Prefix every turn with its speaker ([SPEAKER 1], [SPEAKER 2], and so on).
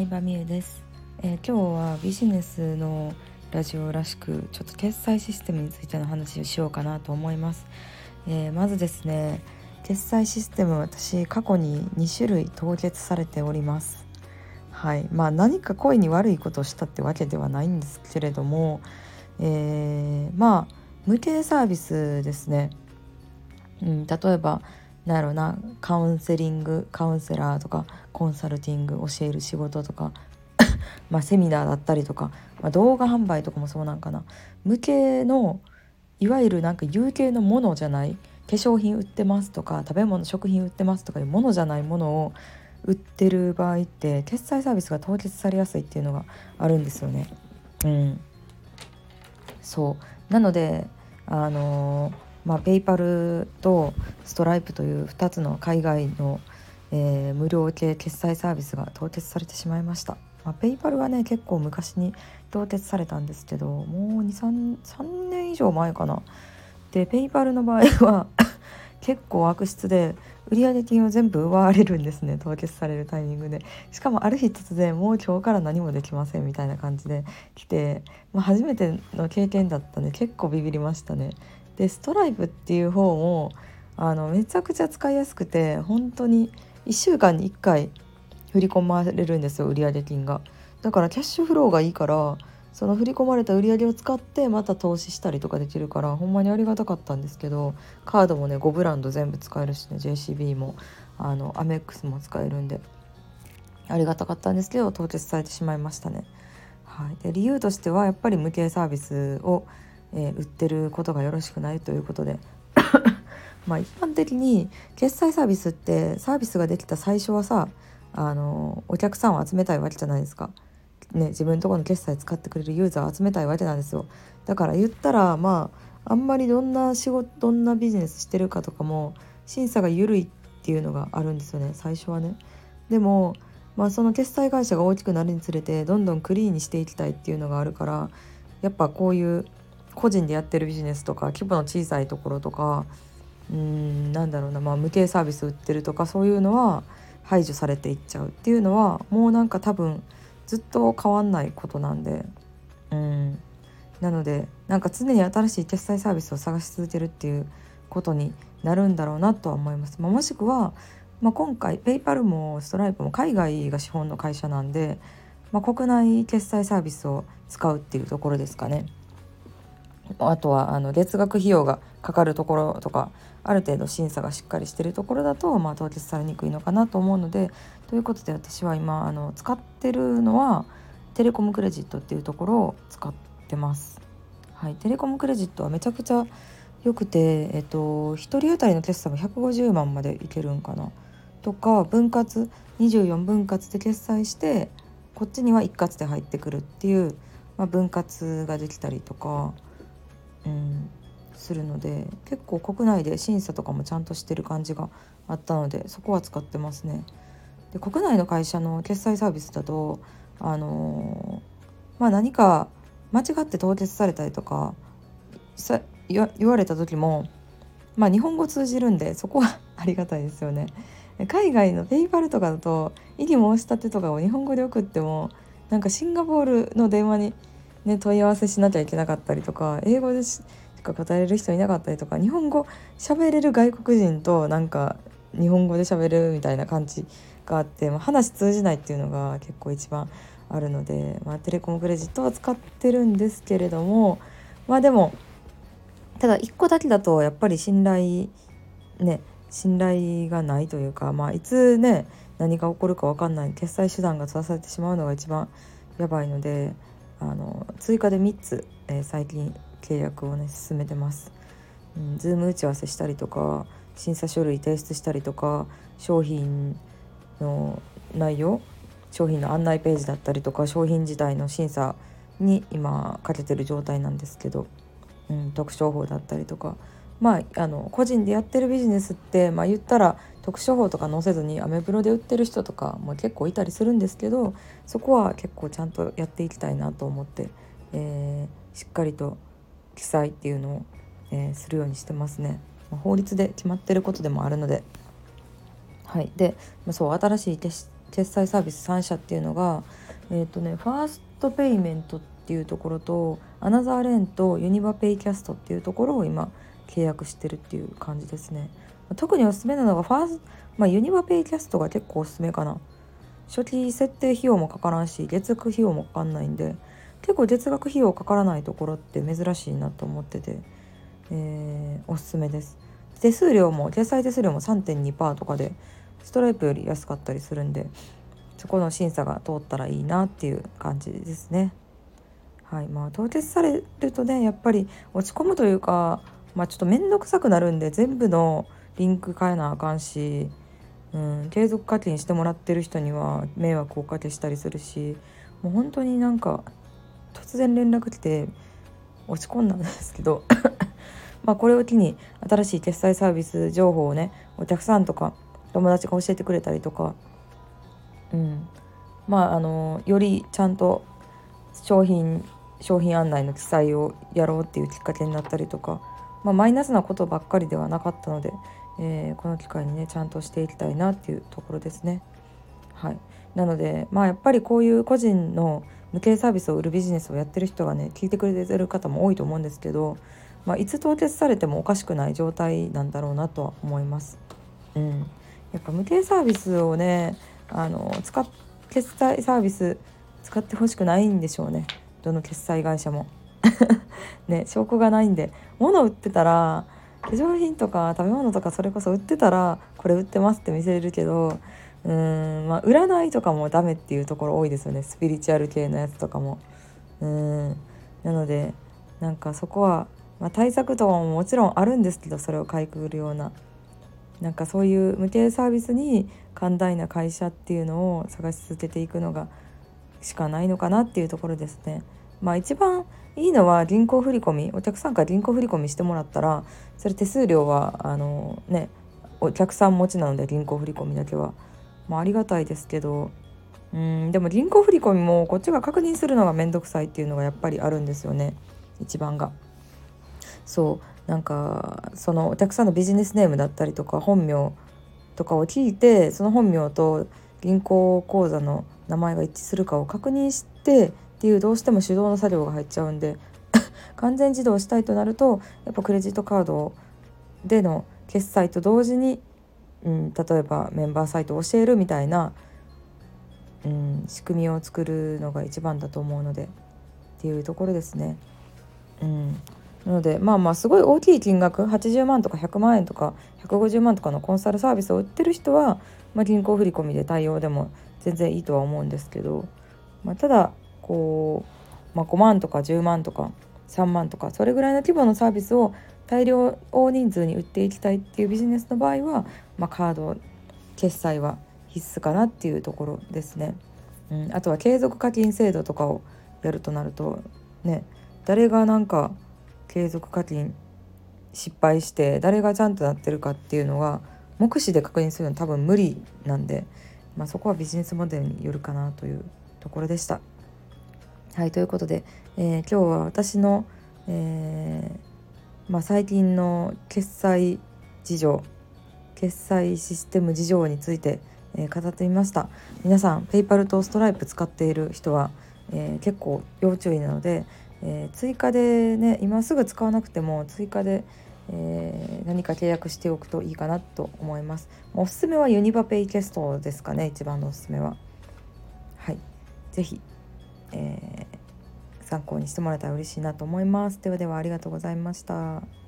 [SPEAKER 1] 相葉美優です、えー、今日はビジネスのラジオらしくちょっと決済システムについての話をしようかなと思います、えー、まずですね決済システム私過去に2種類凍結されております。はい。まあ何か故意に悪いことをしたってわけではないんですけれども、えー、まあ無形サービスですね、うん、例えばなんやろなカウンセリングカウンセラーとかコンサルティング教える仕事とか まセミナーだったりとか、まあ、動画販売とかもそうなんかな。無形のいわゆるなんか有形のものじゃない化粧品売ってますとか食べ物食品売ってますとかいうものじゃないものを売ってる場合って決済サービスが凍結されやすいっていうのがあるんですよね。うん、そう。なのであのーまあ、 PayPal とストライプという2つの海外の、えー、無料系決済サービスが凍結されてしまいました。まあ、 PayPal はね結構昔に凍結されたんですけどもう23年以上前かな。で PayPal の場合は 結構悪質で売上金を全部奪われるんですね凍結されるタイミングで。しかもある日突然もう今日から何もできませんみたいな感じで来て、まあ、初めての経験だったんで結構ビビりましたね。でストライプっていう方もあのめちゃくちゃ使いやすくて本当に1週間に1回振り込まれるんですよ売上金が。だからキャッシュフローがいいからその振り込まれた売り上げを使ってまた投資したりとかできるからほんまにありがたかったんですけどカードもね5ブランド全部使えるしね JCB もあのアメックスも使えるんでありがたかったんですけど凍結されてしまいましたね。はい、で理由としてはやっぱり無形サービスをえー、売ってることがよろしくないということで まあ一般的に決済サービスってサービスができた最初はさあのお客さんを集めたいわけじゃないですか。ね、自分のとこの決済使ってくれるユーザーを集めたいわけなんですよ。だから言ったらまああんまりどんな仕事どんなビジネスしてるかとかも審査が緩いっていうのがあるんですよね最初はね。でもまあその決済会社が大きくなるにつれてどんどんクリーンにしていきたいっていうのがあるからやっぱこういう個人でやってるビジネスとか規模の小さいところとかうんなんだろうな、まあ、無形サービス売ってるとかそういうのは排除されていっちゃうっていうのはもうなんか多分ずっと変わんないことなんでうんなのでなんか常に新しい決済サービスを探し続けるっていうことになるんだろうなとは思います。まあ、もしくは、まあ、今回ペイパルもストライプも海外が資本の会社なんで、まあ、国内決済サービスを使うっていうところですかね。あとはあの月額費用がかかるところとかある程度審査がしっかりしてるところだと、まあ、凍結されにくいのかなと思うのでということで私は今あの使ってるのはテレコムクレジットっていうところを使ってます。はい、テレコムクレジットはめちゃくちゃ良くて、えっと、1人当たりの決済も150万までいけるんかなとか分割24分割で決済してこっちには一括で入ってくるっていう、まあ、分割ができたりとか。うん、するので結構国内で審査とかもちゃんとしてる感じがあったのでそこは使ってますね。で国内の会社の決済サービスだとあのー、まあ、何か間違って凍結されたりとかさ言われた時も、まあ、日本語通じるんでそこはありがたいですよね。海外のペイパルとかだと異議申し立てとかを日本語で送ってもなんかシンガポールの電話にね、問い合わせしなきゃいけなかったりとか英語でしか語れる人いなかったりとか日本語喋れる外国人となんか日本語で喋るみたいな感じがあって、まあ、話通じないっていうのが結構一番あるので、まあ、テレコムクレジットは使ってるんですけれどもまあでもただ1個だけだとやっぱり信頼ね信頼がないというか、まあ、いつね何が起こるか分かんない決済手段が閉ざされてしまうのが一番やばいので。あの追加で3つ、えー、最近契約をね進めてます。うん、ズーム打ち合わせしたりとか審査書類提出したりとか商品の内容商品の案内ページだったりとか商品自体の審査に今かけてる状態なんですけど、うん、特徴法だったりとかまああの個人でやってるビジネスってまあ言ったら特殊法とか載せずにアメブロで売ってる人とかも結構いたりするんですけどそこは結構ちゃんとやっていきたいなと思って、えー、しっかりと記載っていうのを、えー、するようにしてますね。法律で決まってることでもあるので。はい、でそう新しい決済サービス3社っていうのがえっ、ー、とねファーストペイメントっていうところとアナザーレーンとユニバペイキャストっていうところを今契約してるっていう感じですね特におすすめなのがファースまあ、ユニバペイキャストが結構おすすめかな初期設定費用もかからんし月額費用もかかんないんで結構月額費用かからないところって珍しいなと思ってて、えー、おすすめです手数料も決済手数料も3.2%とかでストライプより安かったりするんでそこの審査が通ったらいいなっていう感じですね。はいまあ、凍結されるとねやっぱり落ち込むというか、まあ、ちょっと面倒くさくなるんで全部のリンク変えなあかんし、うん、継続課金してもらってる人には迷惑をおかけしたりするしもう本当になんか突然連絡来て落ち込んだんですけど まあこれを機に新しい決済サービス情報をねお客さんとか友達が教えてくれたりとか、うん、まああのよりちゃんと商品商品案内の記載をやろうっていうきっかけになったりとか、まあ、マイナスなことばっかりではなかったので、えー、この機会にねちゃんとしていきたいなっていうところですね。はい、なのでまあやっぱりこういう個人の無形サービスを売るビジネスをやってる人がね聞いてくれてる方も多いと思うんですけど、まあ、いつ凍結されてもおかしくない状態なんだろうなとは思います。うん、やっぱ無形サービスをねあの使っ決済サービス使ってほしくないんでしょうねどの決済会社も。ね証拠がないんで物売ってたら化粧品とか食べ物とかそれこそ売ってたらこれ売ってますって見せれるけどうんまあ占いとかもダメっていうところ多いですよねスピリチュアル系のやつとかも。うんなのでなんかそこは、まあ、対策とかももちろんあるんですけどそれをかいくぐるようななんかそういう無形サービスに寛大な会社っていうのを探し続けていくのがしかないのかなっていうところですね。まあ一番いいのは銀行振込お客さんから銀行振込してもらったらそれ手数料はあのねお客さん持ちなので銀行振込だけは、まあ、ありがたいですけどうんでも銀行振込もこっちが確認するのが面倒くさいっていうのがやっぱりあるんですよね一番が。そうなんかそのお客さんのビジネスネームだったりとか本名とかを聞いてその本名と銀行口座の名前が一致するかを確認してっていうどうしても手動の作業が入っちゃうんで 完全自動したいとなるとやっぱクレジットカードでの決済と同時に、うん、例えばメンバーサイトを教えるみたいな、うん、仕組みを作るのが一番だと思うのでっていうところですね。うん、なのでまあまあすごい大きい金額80万とか100万円とか150万とかのコンサルサービスを売ってる人は、まあ、銀行振込で対応でも全然いいとは思うんですけど、まあ、ただこう、まあ、5万とか10万とか3万とかそれぐらいの規模のサービスを大量大人数に売っていきたいっていうビジネスの場合は、まあ、カード決済は必須かなっていうところですね。うん、あとは継続課金制度とかをやるとなるとね誰がなんか継続課金失敗して誰がちゃんとなってるかっていうのが目視で確認するの多分無理なんで、まあ、そこはビジネスモデルによるかなというところでした。はいということで、えー、今日は私の、えー、まあ、最近の決済事情決済システム事情について、えー、語ってみました。皆さん PayPal と Stripe 使っている人は、え結構要注意なので、えー、追加でね今すぐ使わなくても追加で、え、何か契約しておくといいかなと思います。おすすめはユニバペイキャストですかね一番のおすすめは。はい。是非、え、参考にしてもらえたら嬉しいなと思います。ではではありがとうございました。